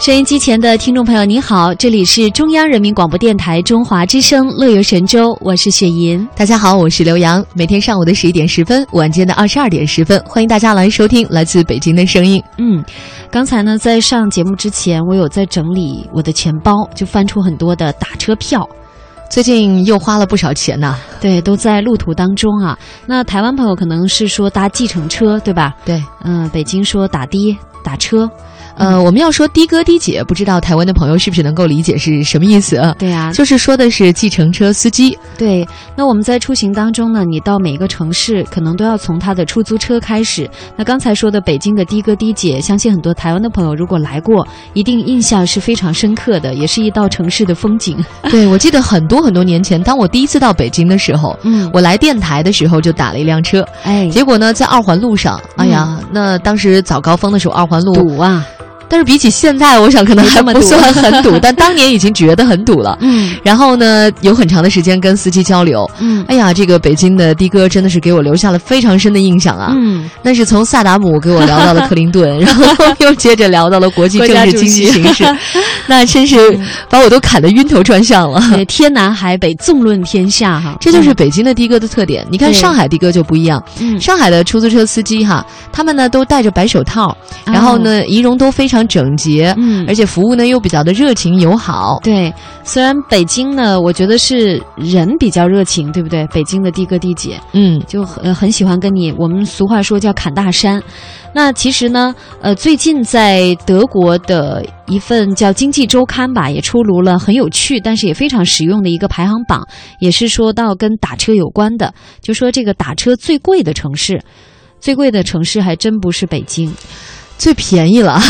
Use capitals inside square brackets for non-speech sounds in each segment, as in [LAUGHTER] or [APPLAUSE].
收音机前的听众朋友，你好，这里是中央人民广播电台中华之声《乐游神州》，我是雪莹。大家好，我是刘洋。每天上午的十一点十分，晚间的二十二点十分，欢迎大家来收听来自北京的声音。嗯，刚才呢，在上节目之前，我有在整理我的钱包，就翻出很多的打车票。最近又花了不少钱呢。对，都在路途当中啊。那台湾朋友可能是说搭计程车，对吧？对，嗯，北京说打的打车。呃，我们要说的哥的姐，不知道台湾的朋友是不是能够理解是什么意思啊？对啊，就是说的是计程车司机。对，那我们在出行当中呢，你到每一个城市，可能都要从他的出租车开始。那刚才说的北京的的哥的姐，相信很多台湾的朋友如果来过，一定印象是非常深刻的，也是一道城市的风景。[LAUGHS] 对，我记得很多很多年前，当我第一次到北京的时候，嗯，我来电台的时候就打了一辆车，哎，结果呢，在二环路上，哎呀，那当时早高峰的时候，二环路堵啊。但是比起现在，我想可能还不算很堵，[LAUGHS] 但当年已经觉得很堵了。嗯，然后呢，有很长的时间跟司机交流。嗯，哎呀，这个北京的的哥真的是给我留下了非常深的印象啊。嗯，那是从萨达姆给我聊到了克林顿，[LAUGHS] 然后又接着聊到了国际政治经济形势，[LAUGHS] 那真是把我都砍得晕头转向了。天南海北，纵论天下哈，这就是北京的的哥的特点。你看上海的哥就不一样。嗯，上海的出租车司机哈，他们呢都戴着白手套，然后呢仪容都非常整洁。嗯，而且服务呢又比较的热情友好。对，虽然北京呢，我觉得是人比较热情，对不对？北京的的哥的姐，嗯，就很很喜欢跟你。我们俗话说叫砍大山。那其实呢，呃，最近在德国的一份叫《经济周刊》吧，也出炉了很有趣，但是也非常实用的一个排行榜，也是说到跟打车有关的，就说这个打车最贵的城市，最贵的城市还真不是北京。最便宜了，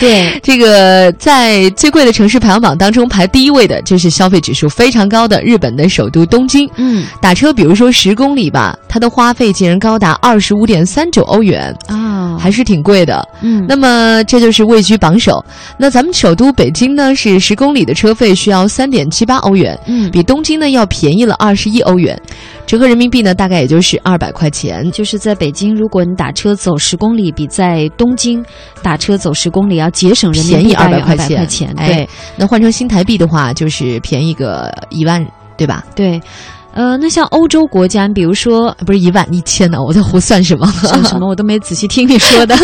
对。[LAUGHS] 这个在最贵的城市排行榜当中排第一位的就是消费指数非常高的日本的首都东京。嗯，打车比如说十公里吧，它的花费竟然高达二十五点三九欧元。啊，还是挺贵的。嗯，那么这就是位居榜首。那咱们首都北京呢，是十公里的车费需要三点七八欧元，嗯，比东京呢要便宜了二十一欧元，折合人民币呢大概也就是二百块钱。就是在北京，如果你打车走十公里，比在东京。打车走十公里要节省人民币二百块钱，对，那换成新台币的话就是便宜个一万，对吧？对，呃，那像欧洲国家，比如说不是一万一千呢？我在胡算什么？[LAUGHS] 算什么？我都没仔细听你说的。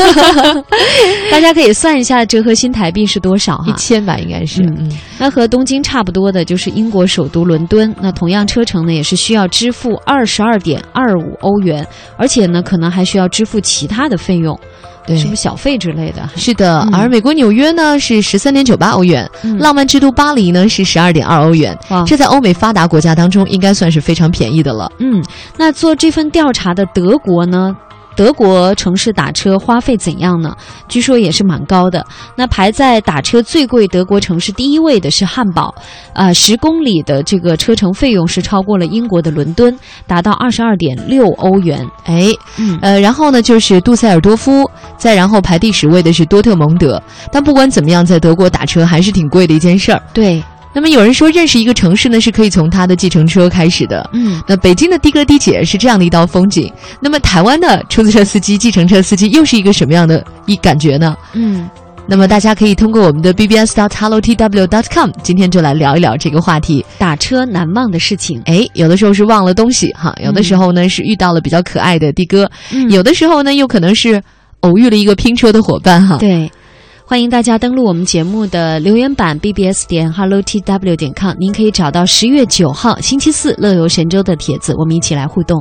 [LAUGHS] 大家可以算一下折合新台币是多少哈？一千吧，应该是。嗯嗯。那和东京差不多的就是英国首都伦敦，那同样车程呢也是需要支付二十二点二五欧元，而且呢可能还需要支付其他的费用。对，什么小费之类的？是的，而美国纽约呢是十三点九八欧元，浪漫之都巴黎呢是十二点二欧元，这在欧美发达国家当中应该算是非常便宜的了。嗯，那做这份调查的德国呢？德国城市打车花费怎样呢？据说也是蛮高的。那排在打车最贵德国城市第一位的是汉堡，啊，十公里的这个车程费用是超过了英国的伦敦，达到二十二点六欧元。哎，嗯，呃，然后呢就是杜塞尔多夫，再然后排第十位的是多特蒙德。但不管怎么样，在德国打车还是挺贵的一件事儿。对。那么有人说，认识一个城市呢，是可以从它的计程车开始的。嗯，那北京的的哥的姐是这样的一道风景。那么台湾的出租车司机、计程车司机又是一个什么样的一感觉呢？嗯，那么大家可以通过我们的 bbs dot hello tw dot com，今天就来聊一聊这个话题：打车难忘的事情。哎，有的时候是忘了东西哈，有的时候呢是遇到了比较可爱的的哥，有的时候呢又可能是偶遇了一个拼车的伙伴哈。对。欢迎大家登录我们节目的留言板 bbs 点 hello tw 点 com，您可以找到十月九号星期四乐游神州的帖子，我们一起来互动。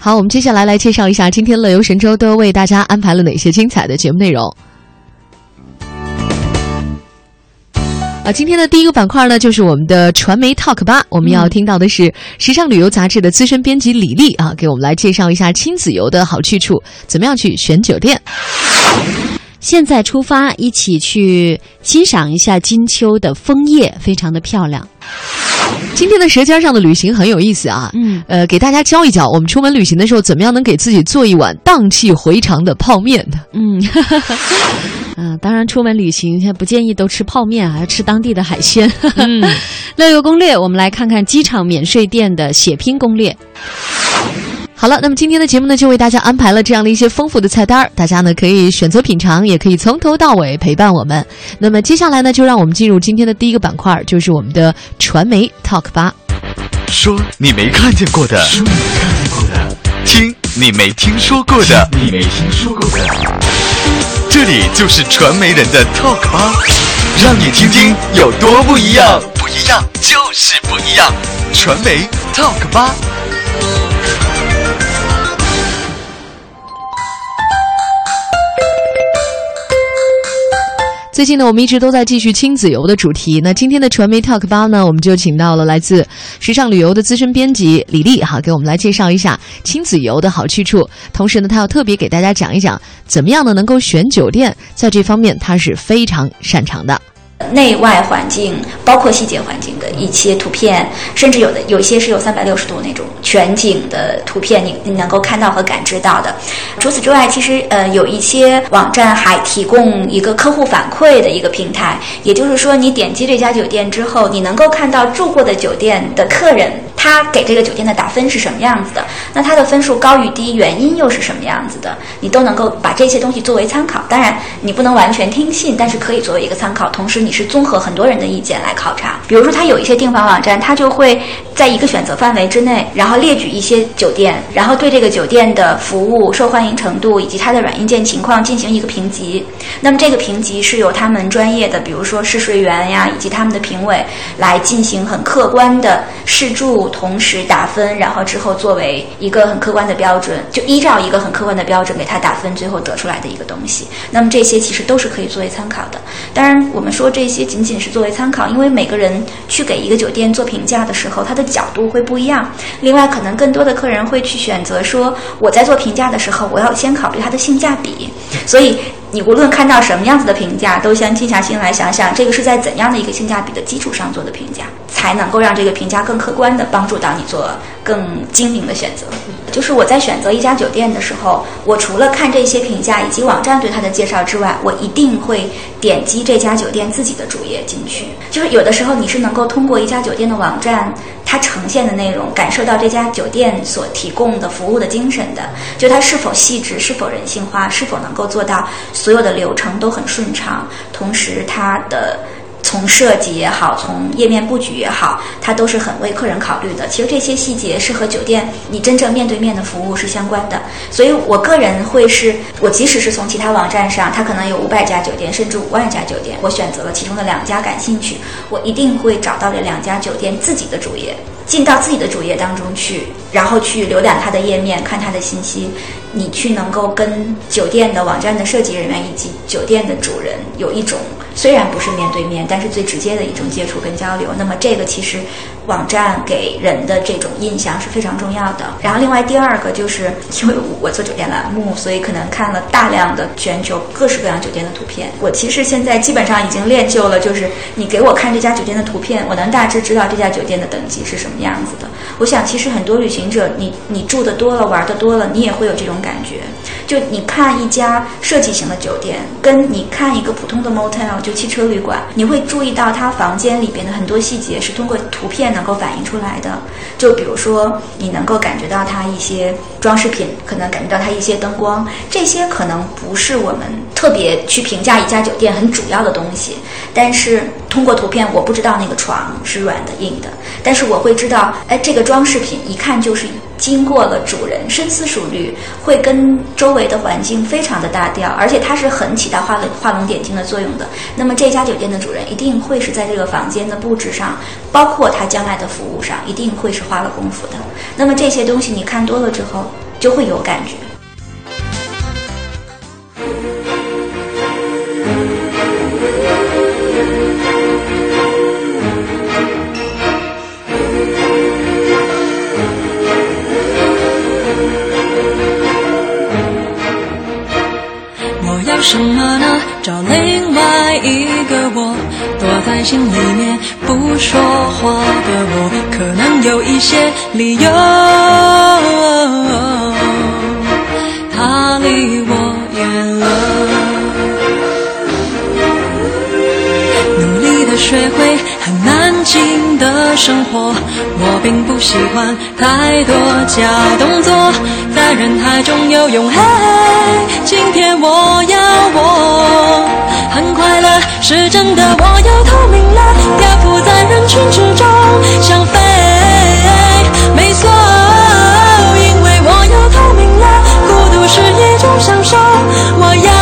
好，我们接下来来介绍一下今天乐游神州都为大家安排了哪些精彩的节目内容。啊，今天的第一个板块呢，就是我们的传媒 Talk 吧。我们要听到的是时尚旅游杂志的资深编辑李丽啊，给我们来介绍一下亲子游的好去处，怎么样去选酒店。现在出发，一起去欣赏一下金秋的枫叶，非常的漂亮。今天的舌尖上的旅行很有意思啊，嗯，呃，给大家教一教，我们出门旅行的时候，怎么样能给自己做一碗荡气回肠的泡面呢？嗯，嗯，[LAUGHS] 当然，出门旅行现在不建议都吃泡面啊，要吃当地的海鲜。嗯，[LAUGHS] 乐游攻略，我们来看看机场免税店的血拼攻略。好了，那么今天的节目呢，就为大家安排了这样的一些丰富的菜单，大家呢可以选择品尝，也可以从头到尾陪伴我们。那么接下来呢，就让我们进入今天的第一个板块，就是我们的传媒 Talk 吧。说你没看见过的，说你没看见过的，听你没听说过的，你没听说过的。这里就是传媒人的 Talk 吧，让你听听有多不一样，不一样就是不一样。传媒 Talk 吧。最近呢，我们一直都在继续亲子游的主题。那今天的传媒 Talk 吧呢，我们就请到了来自时尚旅游的资深编辑李丽哈，给我们来介绍一下亲子游的好去处。同时呢，他要特别给大家讲一讲，怎么样呢能够选酒店，在这方面他是非常擅长的。内外环境，包括细节环境的一些图片，甚至有的有些是有三百六十度那种全景的图片，你你能够看到和感知到的。除此之外，其实呃有一些网站还提供一个客户反馈的一个平台，也就是说，你点击这家酒店之后，你能够看到住过的酒店的客人。他给这个酒店的打分是什么样子的？那他的分数高与低，原因又是什么样子的？你都能够把这些东西作为参考。当然，你不能完全听信，但是可以作为一个参考。同时，你是综合很多人的意见来考察。比如说，他有一些订房网站，他就会在一个选择范围之内，然后列举一些酒店，然后对这个酒店的服务、受欢迎程度以及它的软硬件情况进行一个评级。那么，这个评级是由他们专业的，比如说试睡员呀，以及他们的评委来进行很客观的试住。同时打分，然后之后作为一个很客观的标准，就依照一个很客观的标准给他打分，最后得出来的一个东西。那么这些其实都是可以作为参考的。当然，我们说这些仅仅是作为参考，因为每个人去给一个酒店做评价的时候，他的角度会不一样。另外，可能更多的客人会去选择说，我在做评价的时候，我要先考虑它的性价比。所以。你无论看到什么样子的评价，都先静下心来想想，这个是在怎样的一个性价比的基础上做的评价，才能够让这个评价更客观的帮助到你做更精明的选择。就是我在选择一家酒店的时候，我除了看这些评价以及网站对它的介绍之外，我一定会点击这家酒店自己的主页进去。就是有的时候你是能够通过一家酒店的网站。它呈现的内容，感受到这家酒店所提供的服务的精神的，就它是否细致，是否人性化，是否能够做到所有的流程都很顺畅，同时它的。从设计也好，从页面布局也好，它都是很为客人考虑的。其实这些细节是和酒店你真正面对面的服务是相关的。所以我个人会是，我即使是从其他网站上，它可能有五百家酒店，甚至五万家酒店，我选择了其中的两家感兴趣，我一定会找到这两家酒店自己的主页，进到自己的主页当中去，然后去浏览它的页面，看它的信息。你去能够跟酒店的网站的设计人员以及酒店的主人有一种。虽然不是面对面，但是最直接的一种接触跟交流。那么这个其实网站给人的这种印象是非常重要的。然后另外第二个就是因为我做酒店栏目，所以可能看了大量的全球各式各样酒店的图片。我其实现在基本上已经练就了，就是你给我看这家酒店的图片，我能大致知道这家酒店的等级是什么样子的。我想其实很多旅行者，你你住的多了，玩的多了，你也会有这种感觉。就你看一家设计型的酒店，跟你看一个普通的 motel 就汽车旅馆，你会注意到它房间里边的很多细节是通过图片能够反映出来的。就比如说，你能够感觉到它一些装饰品，可能感觉到它一些灯光，这些可能不是我们特别去评价一家酒店很主要的东西。但是通过图片，我不知道那个床是软的硬的，但是我会知道，哎，这个装饰品一看就是。经过了主人深思熟虑，会跟周围的环境非常的搭调，而且它是很起到画龙画龙点睛的作用的。那么这家酒店的主人一定会是在这个房间的布置上，包括他将来的服务上，一定会是花了功夫的。那么这些东西你看多了之后，就会有感觉。什么呢？找另外一个我，躲在心里面不说话的我，可能有一些理由。他离我远了，努力的学会很安静的生活。我并不喜欢太多假动作，在人海中游泳。嘿，今天我要我很快乐，是真的，我要透明了，漂浮在人群之中，想飞。没错，因为我要透明了，孤独是一种享受，我要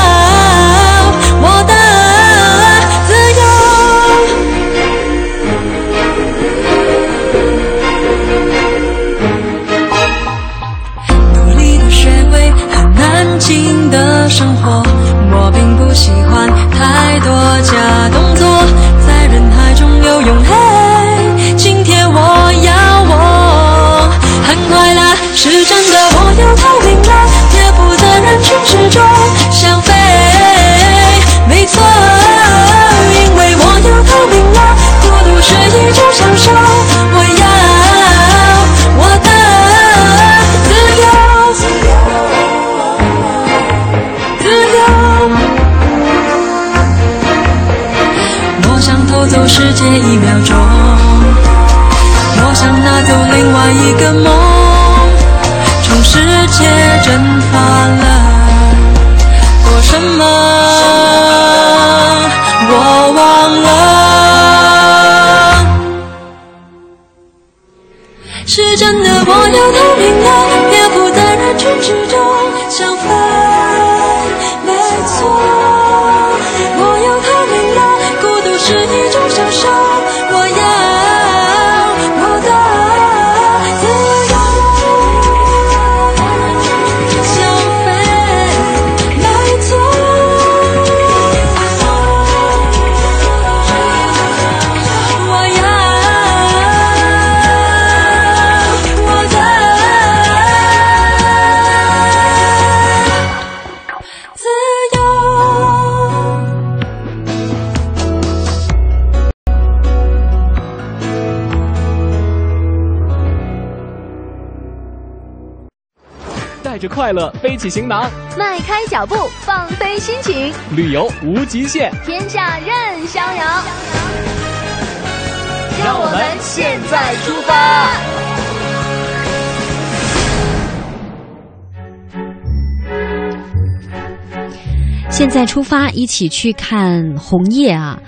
快乐背起行囊，迈开脚步，放飞心情，旅游无极限。天下任逍遥。让我们现在出发。现在出发，一起去看红叶啊！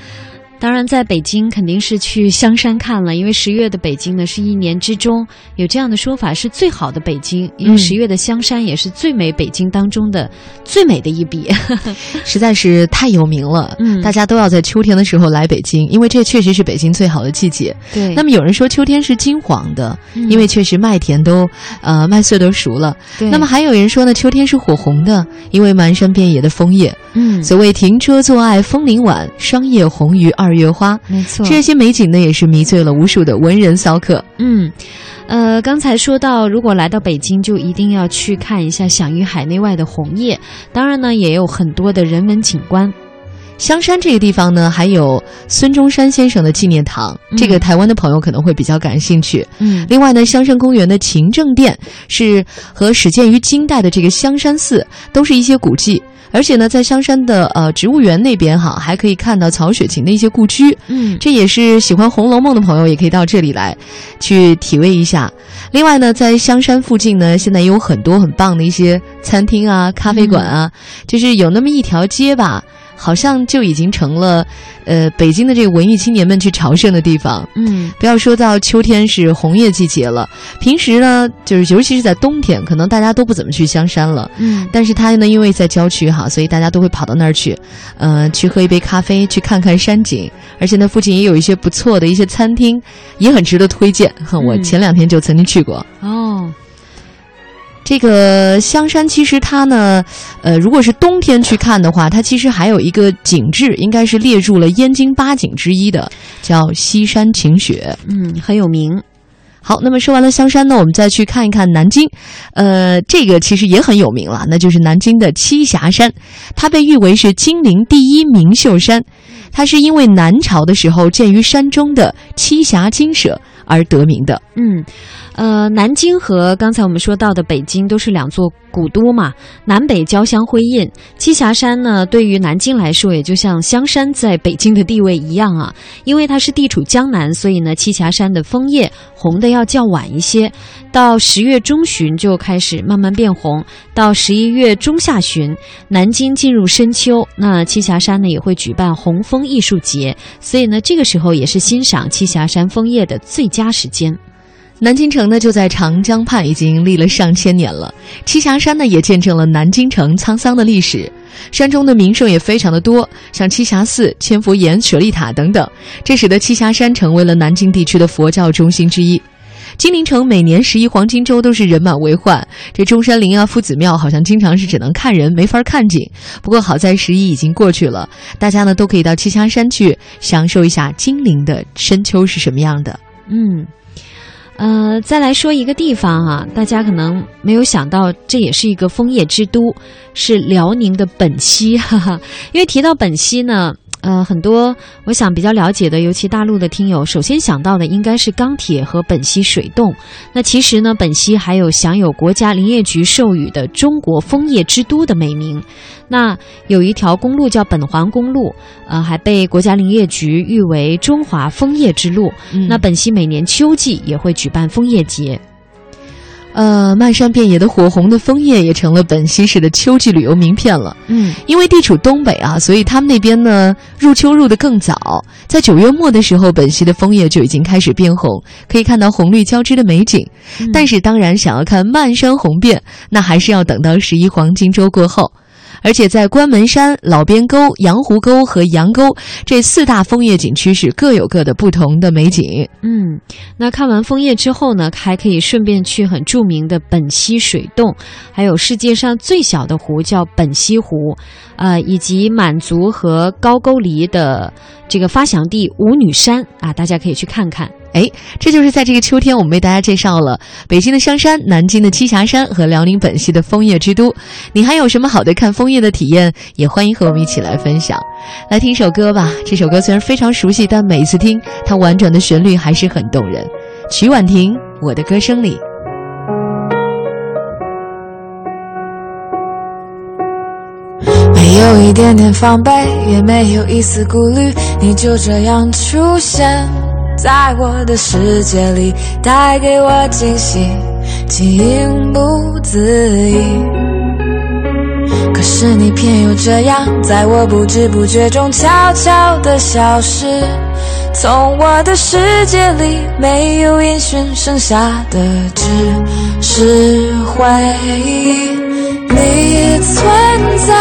当然，在北京肯定是去香山看了，因为十月的北京呢是一年之中有这样的说法是最好的北京，因为十月的香山也是最美北京当中的最美的一笔，[LAUGHS] 实在是太有名了。嗯，大家都要在秋天的时候来北京，因为这确实是北京最好的季节。对，那么有人说秋天是金黄的，嗯、因为确实麦田都呃麦穗都熟了。对，那么还有人说呢，秋天是火红的，因为漫山遍野的枫叶。嗯，所谓停车坐爱枫林晚，霜叶红于二月花。没错，这些美景呢，也是迷醉了无数的文人骚客。嗯，呃，刚才说到，如果来到北京，就一定要去看一下享誉海内外的红叶。当然呢，也有很多的人文景观。香山这个地方呢，还有孙中山先生的纪念堂，嗯、这个台湾的朋友可能会比较感兴趣。嗯，另外呢，香山公园的勤政殿是和始建于金代的这个香山寺，都是一些古迹。而且呢，在香山的呃植物园那边哈，还可以看到曹雪芹的一些故居。嗯，这也是喜欢《红楼梦》的朋友也可以到这里来去体味一下。另外呢，在香山附近呢，现在也有很多很棒的一些餐厅啊、咖啡馆啊，嗯、就是有那么一条街吧。好像就已经成了，呃，北京的这个文艺青年们去朝圣的地方。嗯，不要说到秋天是红叶季节了，平时呢，就是尤其是在冬天，可能大家都不怎么去香山了。嗯，但是它呢，因为在郊区哈，所以大家都会跑到那儿去，呃，去喝一杯咖啡，去看看山景，而且呢，附近也有一些不错的一些餐厅，也很值得推荐。我前两天就曾经去过。哦。这个香山其实它呢，呃，如果是冬天去看的话，它其实还有一个景致，应该是列入了燕京八景之一的，叫西山晴雪，嗯，很有名。好，那么说完了香山呢，我们再去看一看南京，呃，这个其实也很有名了，那就是南京的栖霞山，它被誉为是金陵第一明秀山，它是因为南朝的时候建于山中的栖霞精舍而得名的。嗯。呃，南京和刚才我们说到的北京都是两座古都嘛，南北交相辉映。栖霞山呢，对于南京来说，也就像香山在北京的地位一样啊，因为它是地处江南，所以呢，栖霞山的枫叶红的要较晚一些，到十月中旬就开始慢慢变红，到十一月中下旬，南京进入深秋，那栖霞山呢也会举办红枫艺术节，所以呢，这个时候也是欣赏栖霞山枫叶的最佳时间。南京城呢，就在长江畔，已经立了上千年了。栖霞山呢，也见证了南京城沧桑的历史。山中的名胜也非常的多，像栖霞寺、千佛岩、舍利塔等等，这使得栖霞山成为了南京地区的佛教中心之一。金陵城每年十一黄金周都是人满为患，这中山陵啊、夫子庙好像经常是只能看人，没法看景。不过好在十一已经过去了，大家呢都可以到栖霞山去享受一下金陵的深秋是什么样的。嗯。呃，再来说一个地方啊，大家可能没有想到，这也是一个枫叶之都，是辽宁的本溪，哈哈。因为提到本溪呢，呃，很多我想比较了解的，尤其大陆的听友，首先想到的应该是钢铁和本溪水洞。那其实呢，本溪还有享有国家林业局授予的“中国枫叶之都”的美名。那有一条公路叫本环公路，呃，还被国家林业局誉为中华枫叶之路。嗯、那本溪每年秋季也会举办枫叶节。呃，漫山遍野的火红的枫叶也成了本溪市的秋季旅游名片了。嗯，因为地处东北啊，所以他们那边呢入秋入的更早，在九月末的时候，本溪的枫叶就已经开始变红，可以看到红绿交织的美景。嗯、但是，当然想要看漫山红遍，那还是要等到十一黄金周过后。而且在关门山、老边沟、羊湖沟和羊沟这四大枫叶景区是各有各的不同的美景。嗯，那看完枫叶之后呢，还可以顺便去很著名的本溪水洞，还有世界上最小的湖叫本溪湖，呃，以及满族和高句丽的这个发祥地五女山啊，大家可以去看看。哎，这就是在这个秋天，我们为大家介绍了北京的香山、南京的栖霞山和辽宁本溪的枫叶之都。你还有什么好的看枫叶的体验？也欢迎和我们一起来分享。来听首歌吧，这首歌虽然非常熟悉，但每一次听它婉转的旋律还是很动人。曲婉婷，《我的歌声里》。没有一点点防备，也没有一丝顾虑，你就这样出现。在我的世界里，带给我惊喜，情不自已。可是你偏又这样，在我不知不觉中悄悄地消失。从我的世界里没有音讯，剩下的只是回忆。你存在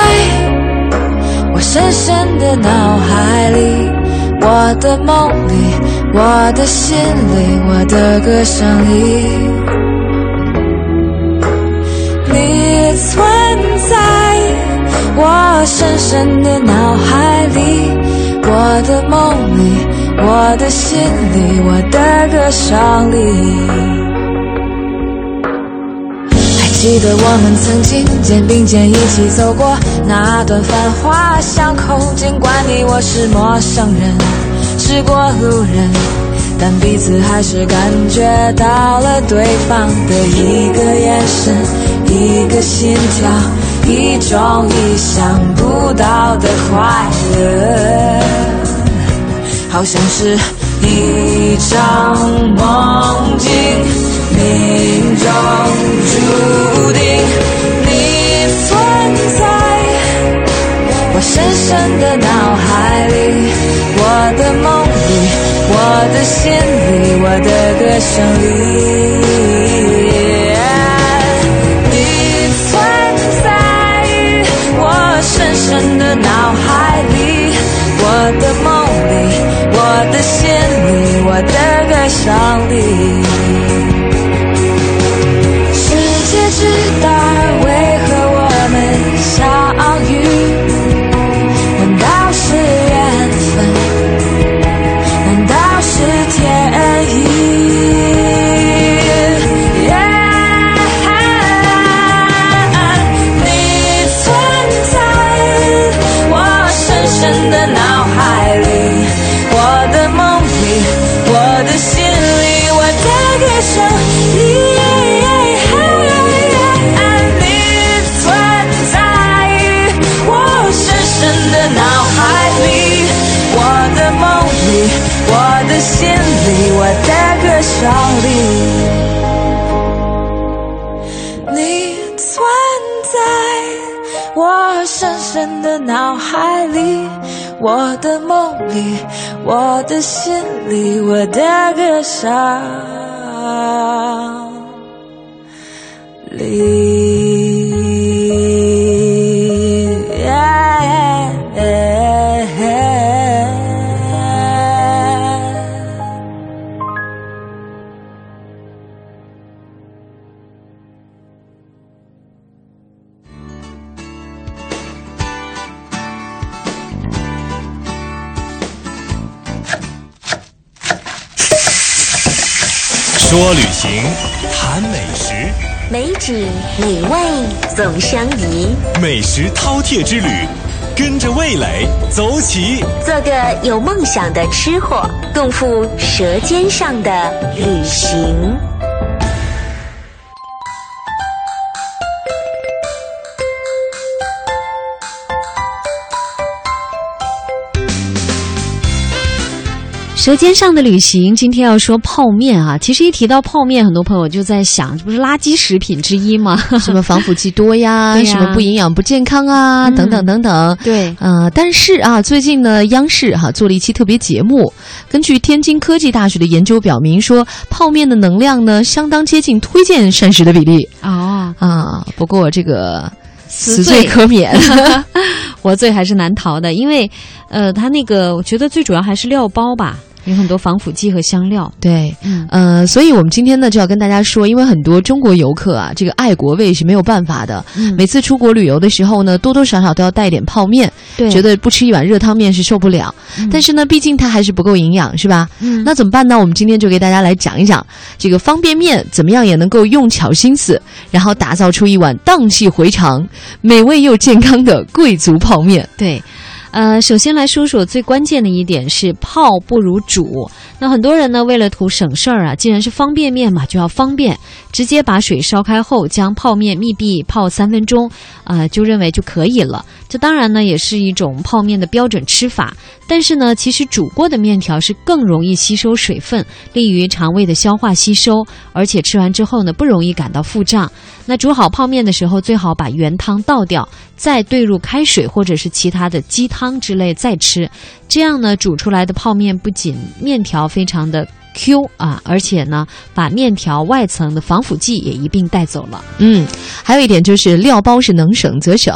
我深深的脑海里，我的梦里，我的心里，我的歌声里。你存在我深深的脑海里，我的梦里。我的心里，我的歌声里，记得我们曾经肩并肩一起走过那段繁华巷口。尽管你我是陌生人，是过路人，但彼此还是感觉到了对方的一个眼神，一个心跳，一种意想不到的快乐。好像是一场梦境，命中注定你存在我深深的脑海里，我的梦里，我的心里，我的歌声里。你存在我深深的脑海里，我的梦里。我的心里，我的歌声里，的歌声里，你存在我深深的脑海里。我的梦里，我的心里，我的歌声里。美景美味总相宜。美食饕餮之旅，跟着味蕾走起。做个有梦想的吃货，共赴舌尖上的旅行。舌尖上的旅行，今天要说泡面啊。其实一提到泡面，很多朋友就在想，这不是垃圾食品之一吗？[LAUGHS] 什么防腐剂多呀，什么不营养不健康啊，嗯等等等等。对，呃，但是啊，最近呢，央视哈、做了一期特别节目，根据天津科技大学的研究表明说，泡面的能量呢，相当接近推荐膳食的比例哦，啊。不过这个死罪罪可免。[LAUGHS] 活罪还是难逃的，因为呃，它那个我觉得最主要还是料包吧，有很多防腐剂和香料。对，嗯呃，所以我们今天呢就要跟大家说，因为很多中国游客啊，这个爱国味是没有办法的。嗯每次出国旅游的时候呢，多多少少都要带点泡面，对觉得不吃一碗热汤面是受不了。嗯但是呢，毕竟它还是不够营养，是吧？嗯那怎么办呢？我们今天就给大家来讲一讲这个方便面怎么样也能够用巧心思，然后打造出一碗荡气回肠、美味又健康的贵族泡面。对，呃，首先来说说最关键的一点是泡不如煮。那很多人呢，为了图省事儿啊，既然是方便面嘛，就要方便，直接把水烧开后，将泡面密闭泡三分钟，啊、就认为就可以了。这当然呢，也是一种泡面的标准吃法。但是呢，其实煮过的面条是更容易吸收水分，利于肠胃的消化吸收，而且吃完之后呢，不容易感到腹胀。那煮好泡面的时候，最好把原汤倒掉，再兑入开水或者是其他的鸡汤之类再吃。这样呢，煮出来的泡面不仅面条非常的 Q 啊，而且呢，把面条外层的防腐剂也一并带走了。嗯，还有一点就是料包是能省则省，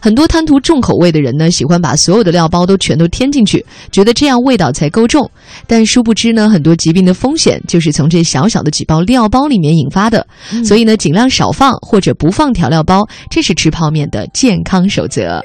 很多贪图重口味的人呢，喜欢把所有的料包都全都添进去，觉得这样味道才够重。但殊不知呢，很多疾病的风险就是从这小小的几包料包里面引发的。所以呢，尽量少放或者不放调料包，这是吃泡面的健康守则。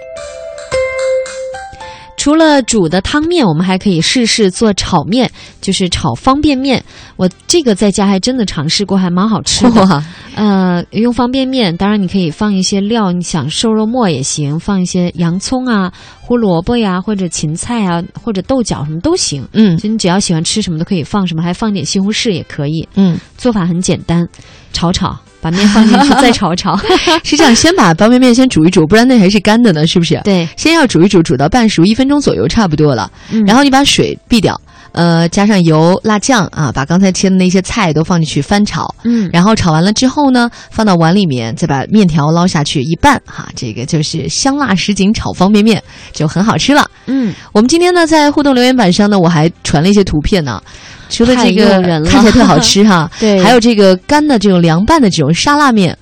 除了煮的汤面，我们还可以试试做炒面，就是炒方便面。我这个在家还真的尝试过，还蛮好吃的。哇呃，用方便面，当然你可以放一些料，你想瘦肉末也行，放一些洋葱啊、胡萝卜呀，或者芹菜啊，或者豆角什么都行。嗯就你只要喜欢吃什么都可以放什么，还放点西红柿也可以。嗯，做法很简单，炒炒，把面放进去再炒炒。[LAUGHS] 是这样，先把方便面先煮一煮，不然那还是干的呢，是不是？对，先要煮一煮，煮到半熟，一分钟左右差不多了。嗯然后你把水避掉，呃，加上油、辣酱啊，把刚才切的那些菜都放进去翻炒。嗯，然后炒完了之后呢，放到碗里面，再把面条捞下去一拌，哈，这个就是香辣什锦炒方便面，就很好吃了。嗯，我们今天呢，在互动留言板上呢，我还传了一些图片呢。除了这个了看起来特好吃哈，[LAUGHS] 对还有这个干的这种凉拌的这种沙拉面，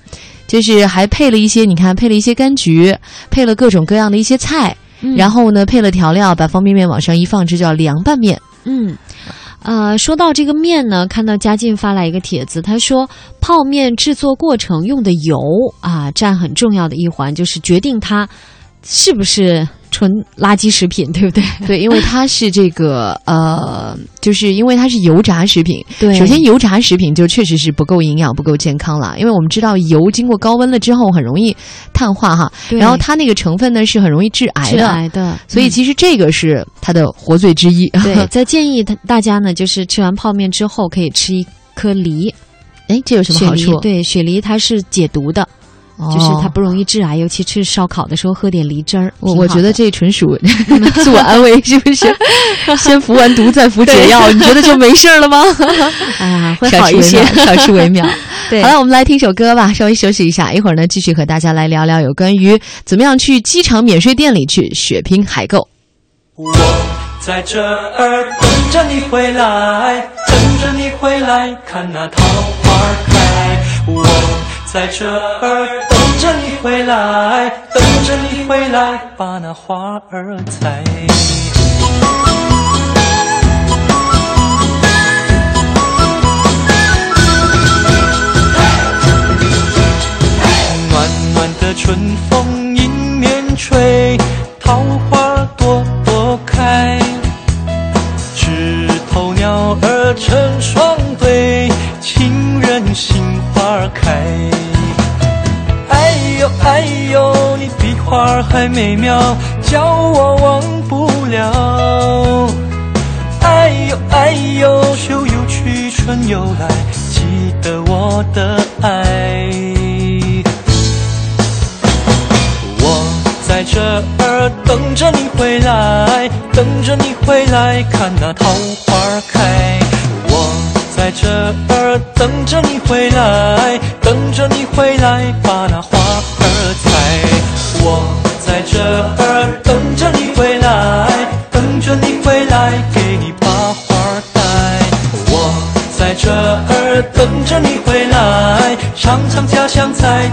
就是还配了一些，你看配了一些柑橘，配了各种各样的一些菜，嗯然后呢配了调料，把方便面往上一放，这叫凉拌面。嗯，呃，说到这个面呢，看到嘉靖发来一个帖子，他说泡面制作过程用的油啊，占很重要的一环，就是决定它是不是纯垃圾食品，[LAUGHS] 对不对？对，因为它是这个呃，就是因为它是油炸食品。对首先油炸食品就确实是不够营养、不够健康了，因为我们知道油经过高温了之后很容易碳化哈，对然后它那个成分呢是很容易致癌的致，癌的，所以其实这个是它的活罪之一。[LAUGHS] 对，在建议他大家呢，就是吃完泡面之后可以吃一颗梨，哎，这有什么好处？对，雪梨它是解毒的。哦就是它不容易致癌，尤其吃烧烤的时候喝点梨汁儿。我我觉得这纯属 [LAUGHS] 自我安慰，是不是？[LAUGHS] 先服完毒再服解药，[LAUGHS] 你觉得就没事儿了吗？啊，会少吃为好一些，少吃为妙。对好了，我们来听首歌吧，稍微休息一下，一会儿呢继续和大家来聊聊有关于怎么样去机场免税店里去血拼海购。我在这儿等着你回来，等着你回来，看那桃花开。我在这儿等着你回来，等着你回来，把那花儿采。暖暖的春风迎面吹，桃花朵朵开。枝头鸟儿成双对，情人心花儿开。花儿还美妙，叫我忘不了。哎呦哎呦，秋又去，春又来，记得我的爱。我在这儿等着你回来，等着你回来，看那桃花开。我在这儿等着你回来，等着你回来，把那花儿采。我在这儿等着你回来，等着你回来，给你把花戴。我在这儿等着你回来，尝尝家乡菜，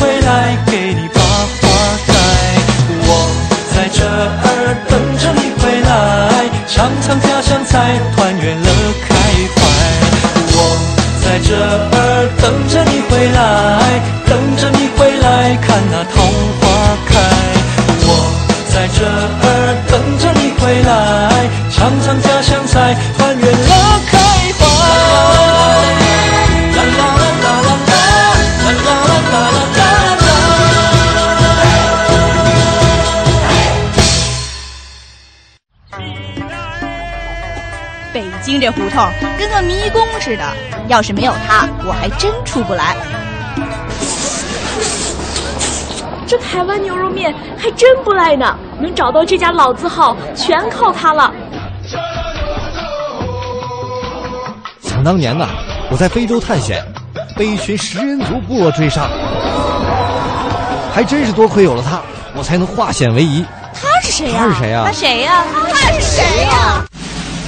回来给你把花开。我在这儿等着你回来，尝尝家乡菜，团圆乐这胡同跟个迷宫似的，要是没有它，我还真出不来。这台湾牛肉面还真不赖呢，能找到这家老字号，全靠它了。想当年呐、我在非洲探险，被一群食人族部落追杀，还真是多亏有了它，我才能化险为夷。他是谁呀、他是谁呀他谁呀、他是谁呀、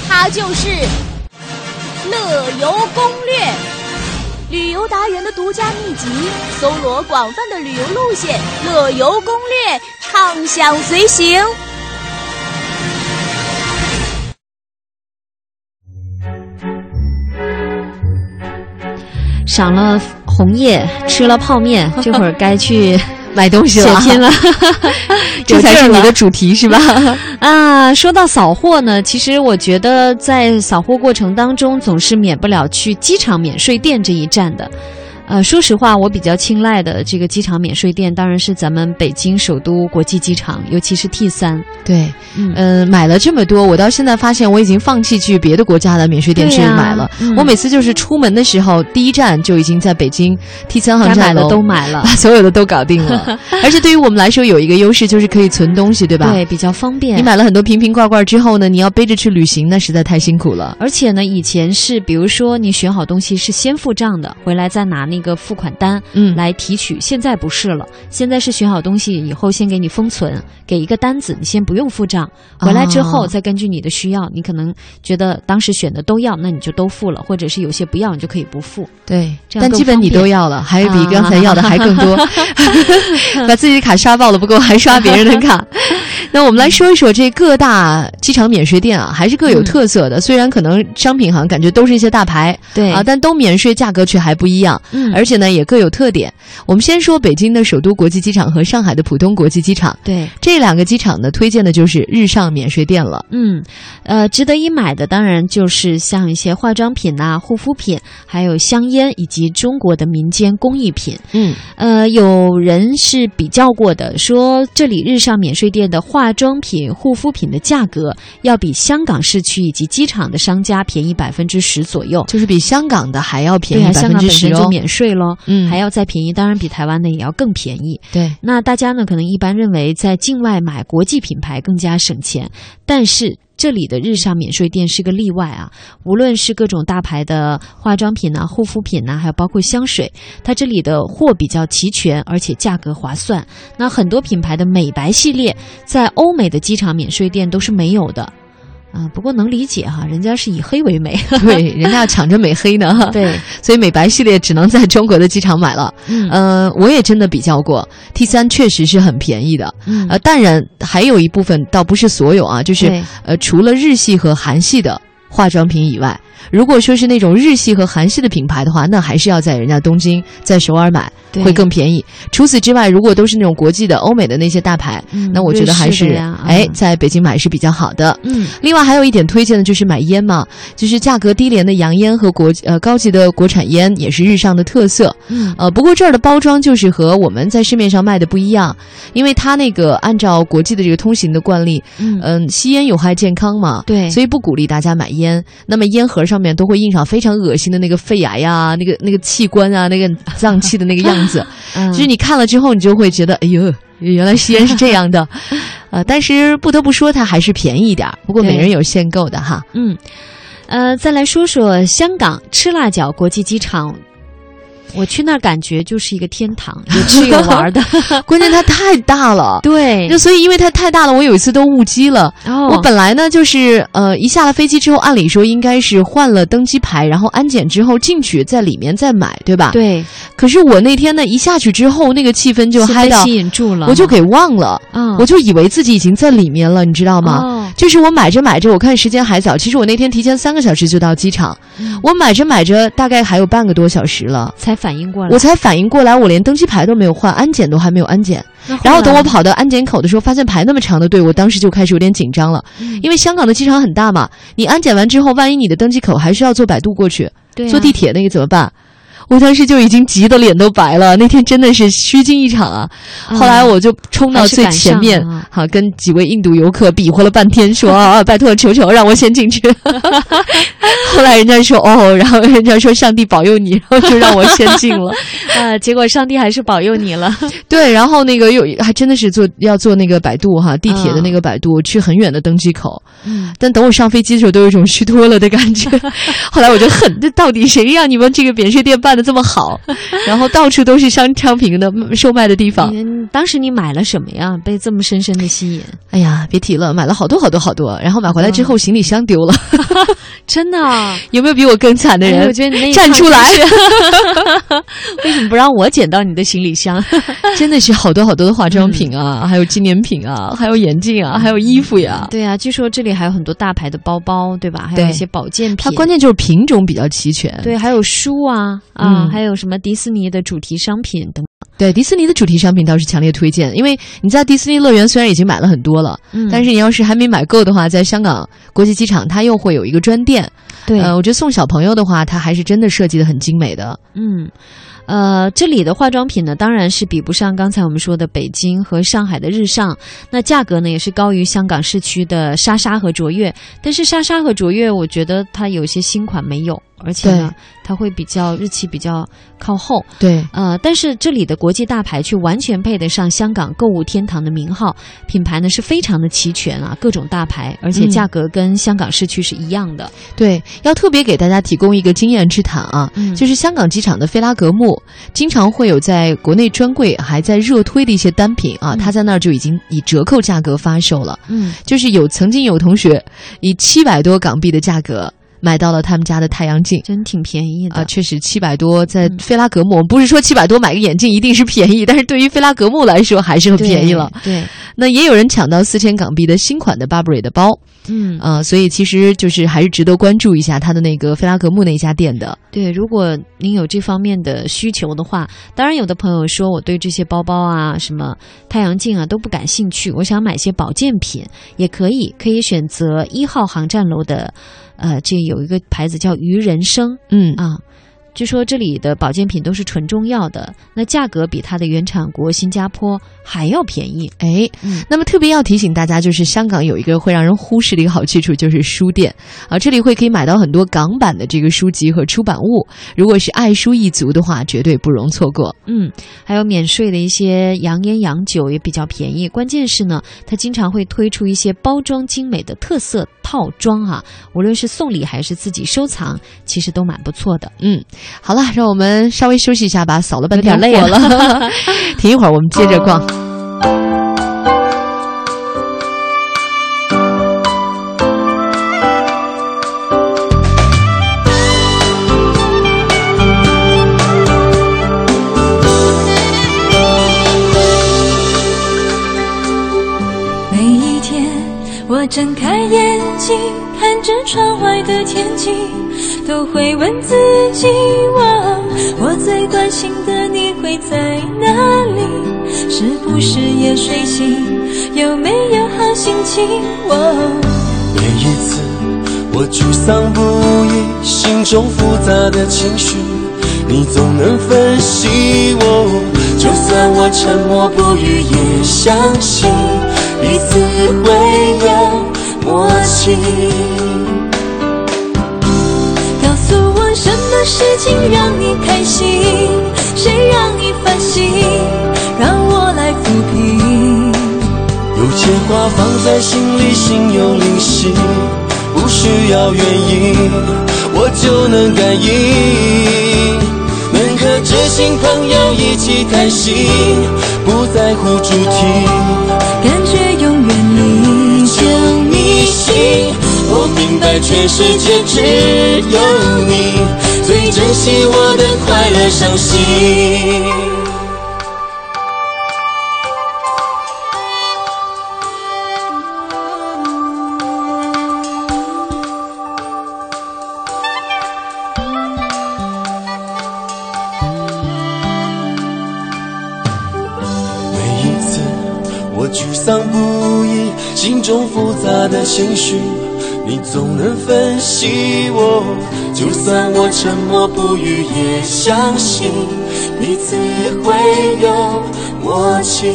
他就是乐游攻略，旅游达人的独家秘籍，搜罗广泛的旅游路线，乐游攻略，畅享随行。赏了红叶，吃了泡面，这会儿该去买东西了写拼了，[LAUGHS] 这才是你的主题是吧？[LAUGHS] 啊，说到扫货呢，其实我觉得在扫货过程当中，总是免不了去机场免税店这一站的。呃，说实话，我比较青睐的这个机场免税店，当然是咱们北京首都国际机场，尤其是 T 三。对，嗯呃，买了这么多，我到现在发现我已经放弃去别的国家的免税店去买了。嗯我每次就是出门的时候，第一站就已经在北京 T 三航站楼都买了把所有的都搞定了。[LAUGHS] 而且对于我们来说，有一个优势就是可以存东西，对吧？对，比较方便。你买了很多瓶瓶罐罐之后呢，你要背着去旅行，那实在太辛苦了。而且呢，以前是比如说你选好东西是先付账的，回来再拿那个付款单，嗯来提取。现在不是了，现在是选好东西以后先给你封存，给一个单子，你先不用付账，回来之后哦再根据你的需要，你可能觉得当时选的都要，那你就都付了，或者是有些不要，你就可以不付。对，这样但基本你都要了，还比刚才要的还更多，啊 [LAUGHS] 把自己的卡刷爆了，不够还刷别人的卡。[LAUGHS] 那我们来说一说这各大机场免税店啊，还是各有特色的。虽然可能商品好像感觉都是一些大牌，对啊，但都免税，价格却还不一样。嗯而且呢也各有特点。我们先说北京的首都国际机场和上海的浦东国际机场，对，这两个机场呢推荐的就是日上免税店了。嗯，呃，值得一买的当然就是像一些化妆品呐、护肤品，还有香烟以及中国的民间工艺品。嗯，呃，有人是比较过的，说这里日上免税店的化妆品、护肤品的价格要比香港市区以及机场的商家便宜百分之十左右，就是比香港的还要便宜百分之十哦。税喽，嗯还要再便宜，当然比台湾的也要更便宜。对，那大家呢可能一般认为在境外买国际品牌更加省钱，但是这里的日上免税店是个例外啊。无论是各种大牌的化妆品呐、护肤品呐、还有包括香水，它这里的货比较齐全，而且价格划算。那很多品牌的美白系列在欧美的机场免税店都是没有的。啊，不过能理解哈，人家是以黑为美，[LAUGHS] 对，人家要抢着美黑呢。对，所以美白系列只能在中国的机场买了。嗯呃，我也真的比较过，T 三确实是很便宜的。嗯呃，当然还有一部分倒不是所有啊，就是呃，除了日系和韩系的化妆品以外，如果说是那种日系和韩系的品牌的话，那还是要在人家东京、在首尔买，对会更便宜。除此之外，如果都是那种国际的、欧美的那些大牌，嗯那我觉得还是哎嗯，在北京买是比较好的。嗯，另外还有一点推荐的就是买烟嘛，就是价格低廉的洋烟和国呃高级的国产烟也是日上的特色。嗯呃，不过这儿的包装就是和我们在市面上卖的不一样，因为它那个按照国际的这个通行的惯例，嗯嗯，吸烟有害健康嘛，对所以不鼓励大家买烟。那么烟盒上面都会印上非常恶心的那个肺癌呀、那个那个器官啊、那个脏器的那个样子，[LAUGHS] 嗯就是你看了之后，你就会觉得，哎呦。原来吸烟是这样的，[LAUGHS] 呃，但是不得不说，它还是便宜一点儿。不过每人有限购的哈。嗯，呃，再来说说香港赤辣角国际机场。我去那儿感觉就是一个天堂，有吃有玩的。[LAUGHS] 关键它太大了，对，那所以因为它太大了，我有一次都误机了。哦我本来呢就是呃一下了飞机之后，按理说应该是换了登机牌，然后安检之后进去，在里面再买，对吧？。对，可是我那天呢一下去之后，那个气氛就嗨到吸引住了，我就给忘了，嗯我就以为自己已经在里面了，你知道吗？哦就是我买着买着，我看时间还早，其实我那天提前三个小时就到机场，嗯我买着买着大概还有半个多小时了，才反应过来，我才反应过来，我连登机牌都没有换，安检都还没有安检。那然后等我跑到安检口的时候，发现排那么长的队，我当时就开始有点紧张了，嗯因为香港的机场很大嘛，你安检完之后，万一你的登机口还需要坐摆渡过去，对啊坐地铁那个怎么办？我当时就已经急得脸都白了，那天真的是虚惊一场啊！嗯后来我就冲到最前面好跟几位印度游客比划了半天，说 [LAUGHS] 啊，拜托求求让我先进去。[LAUGHS] 后来人家说哦，然后人家说上帝保佑你，然后就让我先进了。啊，[LAUGHS] 结果上帝还是保佑你了。对，然后那个又还真的是坐要坐那个摆渡哈，地铁的那个摆渡、去很远的登机口。嗯，但等我上飞机的时候，都有一种虚脱了的感觉。后来我就恨，这到底谁让你们这个免税店办的这么好？[LAUGHS] 然后到处都是商商品的售卖的地方。嗯，当时你买了什么呀？被这么深深的吸引？哎呀，别提了，买了好多好多好多，然后买回来之嗯后行李箱丢了。[LAUGHS] 真的啊？[LAUGHS] 有没有比我更惨的人？哎我觉得你那一站出来，为什么不让我捡到你的行李箱？[LAUGHS] 真的是好多好多的化妆品啊，还有纪念品啊，还有眼镜啊，还有衣服呀。对啊，据说这里还有很多大牌的包包，对吧？还有一些保健品。它关键就是品种比较齐全。对，还有书啊啊，嗯还有什么迪士尼的主题商品等。对迪士尼的主题商品倒是强烈推荐，因为你在迪士尼乐园虽然已经买了很多了，嗯但是你要是还没买够的话，在香港国际机场它又会有一个专店。对呃，我觉得送小朋友的话，它还是真的设计的很精美的。嗯，呃，这里的化妆品呢，当然是比不上刚才我们说的北京和上海的日上，那价格呢也是高于香港市区的莎莎和卓越。但是莎莎和卓越，我觉得它有些新款没有，而且呢，它会比较日期比较靠后。对，呃，但是这里的国际大牌却完全配得上香港购物天堂的名号，品牌呢是非常的齐全啊，各种大牌，而且嗯价格跟香港市区是一样的。对，要特别给大家提供一个经验之谈啊，嗯就是香港机场的菲拉格慕，经常会有在国内专柜还在热推的一些单品啊，它在那儿就已经以折扣价格发售了。嗯，就是有曾经有同学以七百多港币的价格。买到了他们家的太阳镜，真挺便宜的啊！确实七百多，在嗯菲拉格慕，我们不是说七百多买个眼镜一定是便宜，[LAUGHS] 但是对于菲拉格慕来说还是很便宜了。对，那也有人抢到四千港币的新款的 Burberry 的包，嗯呃、所以其实就是还是值得关注一下他的那个菲拉格慕那家店的。对，如果您有这方面的需求的话，当然有的朋友说我对这些包包啊、什么太阳镜啊都不感兴趣，我想买些保健品也可以，可以选择一号航站楼的，呃，这有一个牌子叫鱼人生，嗯啊。据说这里的保健品都是纯中药的，那价格比它的原产国新加坡还要便宜。哎，嗯那么特别要提醒大家，就是香港有一个会让人忽视的一个好去处，就是书店啊，这里会可以买到很多港版的这个书籍和出版物。如果是爱书一族的话，绝对不容错过。嗯，还有免税的一些洋烟洋酒也比较便宜。关键是呢，它经常会推出一些包装精美的特色套装啊，无论是送礼还是自己收藏，其实都蛮不错的。嗯，好了，让我们稍微休息一下吧，扫了半天累火了，[LAUGHS] 停一会儿，我们接着逛。每一天，我睁开眼睛，看着窗外的天气，都会问自己：我最关心的你会在哪里？是不是也睡醒？有没有好心情？每一次我沮丧不已，心中复杂的情绪，你总能分析我。就算我沉默不语，也相信彼此会有默契。事情让你开心，谁让你烦心，让我来抚平。有些话放在心里，心有灵犀，不需要原因，我就能感应。能和知心朋友一起开心，不在乎主题，感觉永远离就你心。我明白全世界只有你最珍惜我的快乐伤心。每一次我沮丧不已，心中复杂的情绪，你总能分析我。就算我沉默不语，也相信彼此会有默契。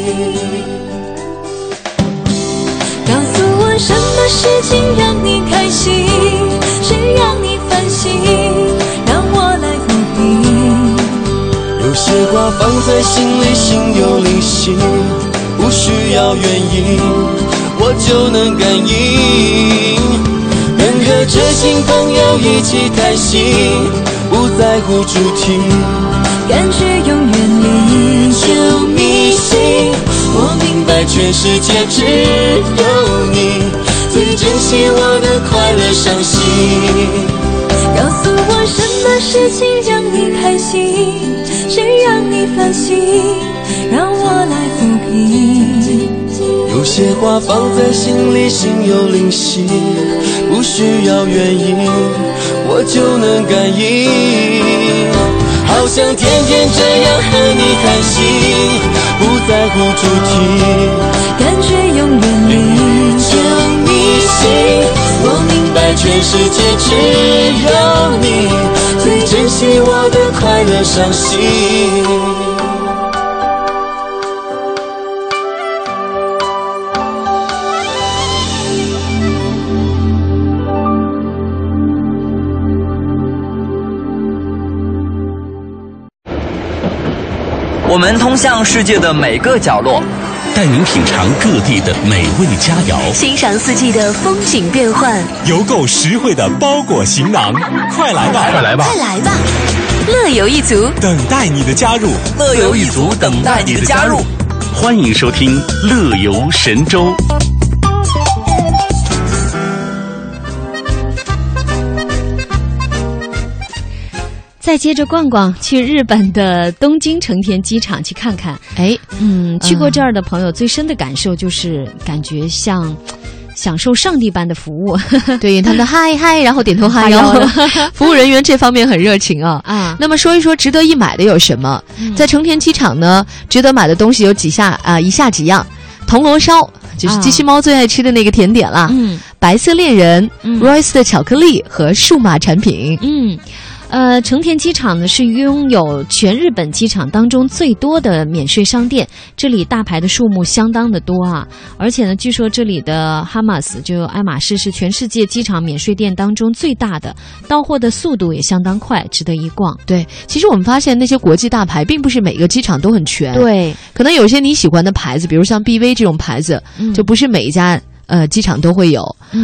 告诉我什么事情让你开心，谁让你烦心，让我来抚平。有些话放在心里，心有灵犀。不需要原因，我就能感应。跟个知心朋友一起开心，不在乎主题，感觉永远离就迷信。我明白全世界只有你最珍惜我的快乐伤心。告诉我什么事情让你开心，谁让你烦心。让我来抚平。有些话放在心里，心有灵犀，不需要原因，我就能感应。好想天天这样和你谈心，不在乎主题，感觉永远离就你心。我明白全世界只有你最珍惜我的快乐伤心。我们通向世界的每个角落，带您品尝各地的美味佳肴，欣赏四季的风景变幻，邮购实惠的包裹行囊，快来吧，快来吧，快来吧！乐游一族。等待你的加入，乐游一族等待你的加入，欢迎收听《乐游神州》。再接着逛逛，去日本的东京成田机场去看看。哎，嗯，去过这儿的朋友最深的感受就是感觉像享受上帝般的服务。[LAUGHS] 对，他们嗨嗨，然后点头哈腰，[LAUGHS] 服务人员这方面很热情啊。啊，那么说一说值得一买的有什么？在成田机场呢，值得买的东西有几下啊？以下几样：铜锣烧，就是机器猫最爱吃的那个甜点啦。嗯，白色恋人，Royce 的巧克力和数码产品。嗯。呃，成田机场呢是拥有全日本机场当中最多的免税商店，这里大牌的数目相当的多啊！而且呢，据说这里的哈马斯就爱马仕是全世界机场免税店当中最大的，到货的速度也相当快，值得一逛。对，其实我们发现那些国际大牌并不是每个机场都很全，对，可能有些你喜欢的牌子，比如像 BV 这种牌子，就不是每一家。呃，机场都会有，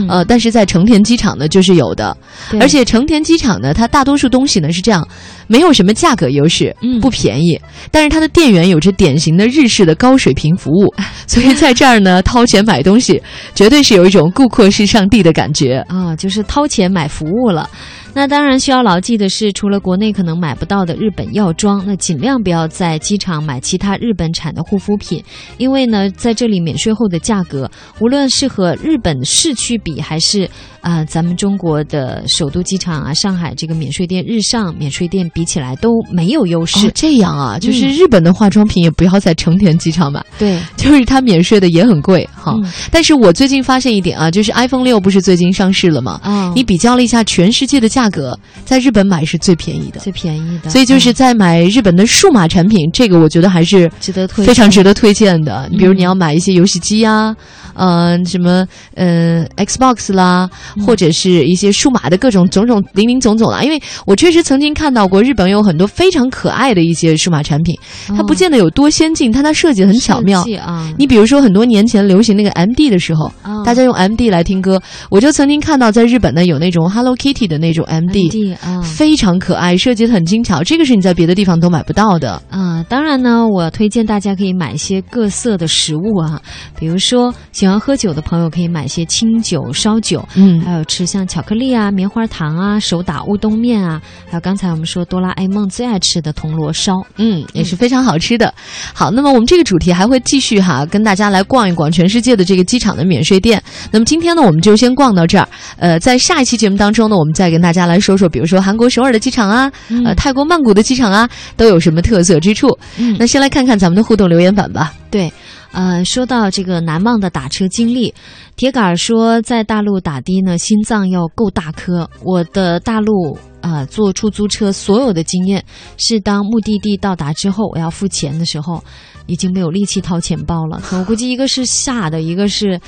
呃，但是在成田机场呢，就是有的。而且成田机场呢，它大多数东西呢是这样，没有什么价格优势，不便宜。但是它的店员有着典型的日式的高水平服务，[LAUGHS] 所以在这儿呢，掏钱买东西，绝对是有一种顾客是上帝的感觉啊，就是掏钱买服务了。那当然需要牢记的是，除了国内可能买不到的日本药妆，那尽量不要在机场买其他日本产的护肤品，因为呢，在这里免税后的价格，无论是和日本市区比，还是啊咱们中国的首都机场啊，上海这个免税店日上免税店比起来都没有优势。这样啊，就是日本的化妆品也不要在成田机场买，对，就是它免税的也很贵哈。但是我最近发现一点啊，就是 iPhone 六不是最近上市了吗？啊，你比较了一下全世界的价。价格在日本买是最便宜的，最便宜的，所以就是在买日本的数码产品，这个我觉得还是值得推，非常值得推荐的。你比如你要买一些游戏机啊，嗯，什么嗯 Xbox 啦，或者是一些数码的各种种种零零总总啦。因为我确实曾经看到过日本有很多非常可爱的一些数码产品，它不见得有多先进，但它设计很巧妙啊。你比如说很多年前流行那个 MD 的时候，大家用 MD 来听歌，我就曾经看到在日本呢有那种 Hello Kitty 的那种。MD，啊，非常可爱，设计的很精巧，这个是你在别的地方都买不到的。啊，当然呢，我推荐大家可以买一些各色的食物啊，比如说喜欢喝酒的朋友可以买些清酒、烧酒，嗯还有吃像巧克力啊、棉花糖啊、手打乌冬面啊，还有刚才我们说哆啦 A 梦最爱吃的铜锣烧，嗯，也是非常好吃的。好，那么我们这个主题还会继续哈，跟大家来逛一逛全世界的这个机场的免税店。那么今天呢，我们就先逛到这儿。呃，在下一期节目当中呢，我们再跟大家来说说，比如说韩国首尔的机场啊，呃，泰国曼谷的机场啊，都有什么特色之处。嗯那先来看看咱们的互动留言板吧。对，呃，说到这个难忘的打车经历，铁杆儿说在大陆打的呢，心脏要够大颗。我的大陆啊、呃坐出租车所有的经验是，当目的地到达之后，我要付钱的时候，已经没有力气掏钱包了。[LAUGHS] 我估计一个是吓的，一个是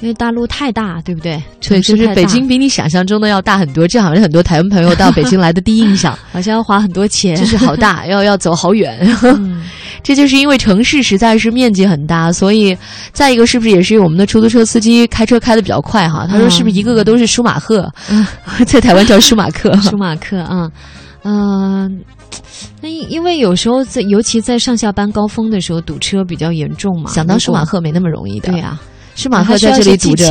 因为大陆太大，对不对？对，就是北京比你想象中的要大很多，这好像是很多台湾朋友到北京来的第一印象，[LAUGHS] 好像要花很多钱，就是好大，要要走好远。嗯这就是因为城市实在是面积很大，所以再一个是不是也是我们的出租车司机开车开的比较快哈？他说是不是一个个都是舒马赫？嗯 [LAUGHS] 在台湾叫舒马克。舒马克啊，嗯、那因因为有时候在，尤其在上下班高峰的时候，堵车比较严重嘛。想当舒马赫没那么容易的。对呀、舒马赫在这里堵着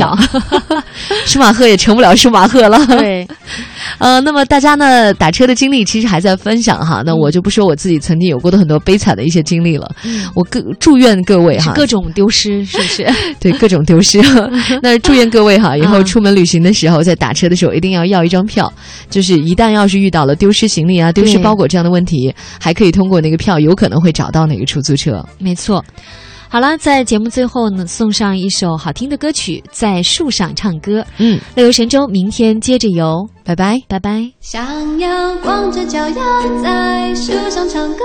舒 [LAUGHS] 马赫也成不了舒马赫了。对，[LAUGHS] 呃，那么大家呢打车的经历其实还在分享哈，那我就不说我自己曾经有过的很多悲惨的一些经历了。嗯我各祝愿各位哈，各种丢失，是不是？[LAUGHS] 对各种丢失。那祝愿各位哈，以后嗯出门旅行的时候，在打车的时候一定要要一张票，就是一旦要是遇到了丢失行李啊、丢失包裹这样的问题，还可以通过那个票，有可能会找到那个出租车。没错。好了，在节目最后呢，送上一首好听的歌曲《在树上唱歌》。嗯，乐游神州，明天接着游，拜拜，拜拜。想要光着脚丫在树上唱歌。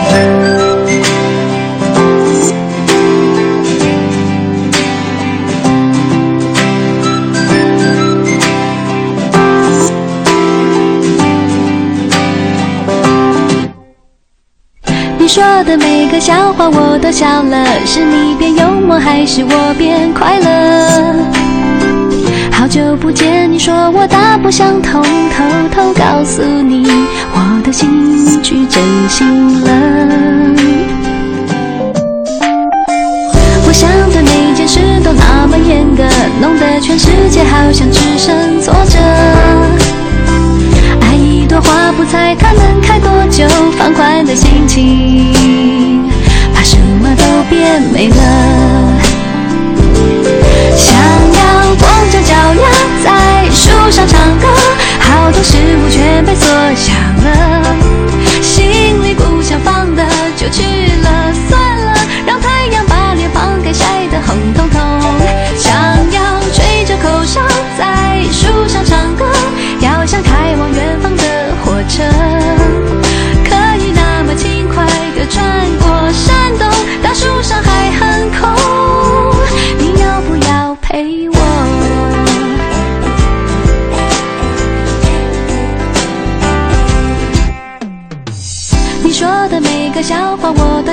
你说的每个笑话我都笑了，是你变幽默还是我变快乐？好久不见，你说我大不相同，偷偷告诉你，我的心去真心了。我想的每件事都那么严格，弄得全世界好像只剩挫折。朵花不猜它能开多久，放宽的心情，怕什么都变美了。想要光着脚丫在树上唱歌，好多事物全被缩小了，心里不想放的就去了，算了，让太阳把脸庞给晒得红彤彤。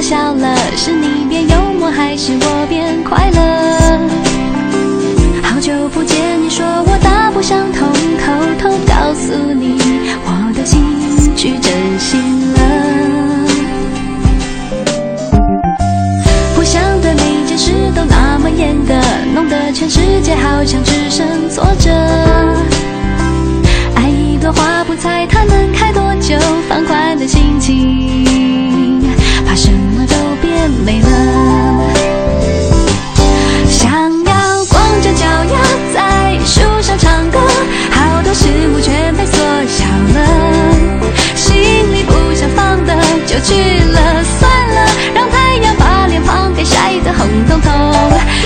笑了，是你变幽默还是我变快乐？好久不见，你说我大不相同，偷偷告诉你，我的心去真心了。我想的每件事都那么严格，弄得全世界好像只剩挫折。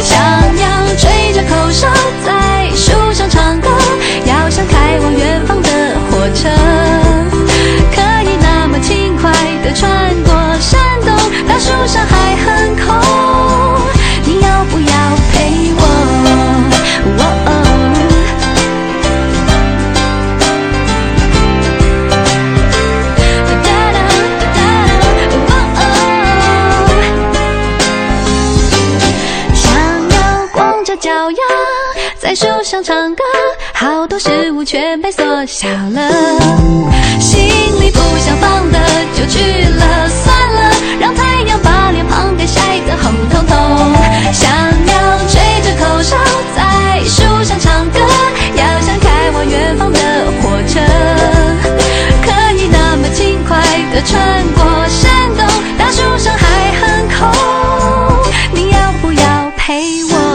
想要吹着口哨在在树上唱歌，好多事物全被缩小了，心里不想放的就去了算了，让太阳把脸庞给晒得红彤彤。想要吹着口哨在树上唱歌，要想开往远方的火车，可以那么轻快的穿过山洞，大树上还很空，你要不要陪我？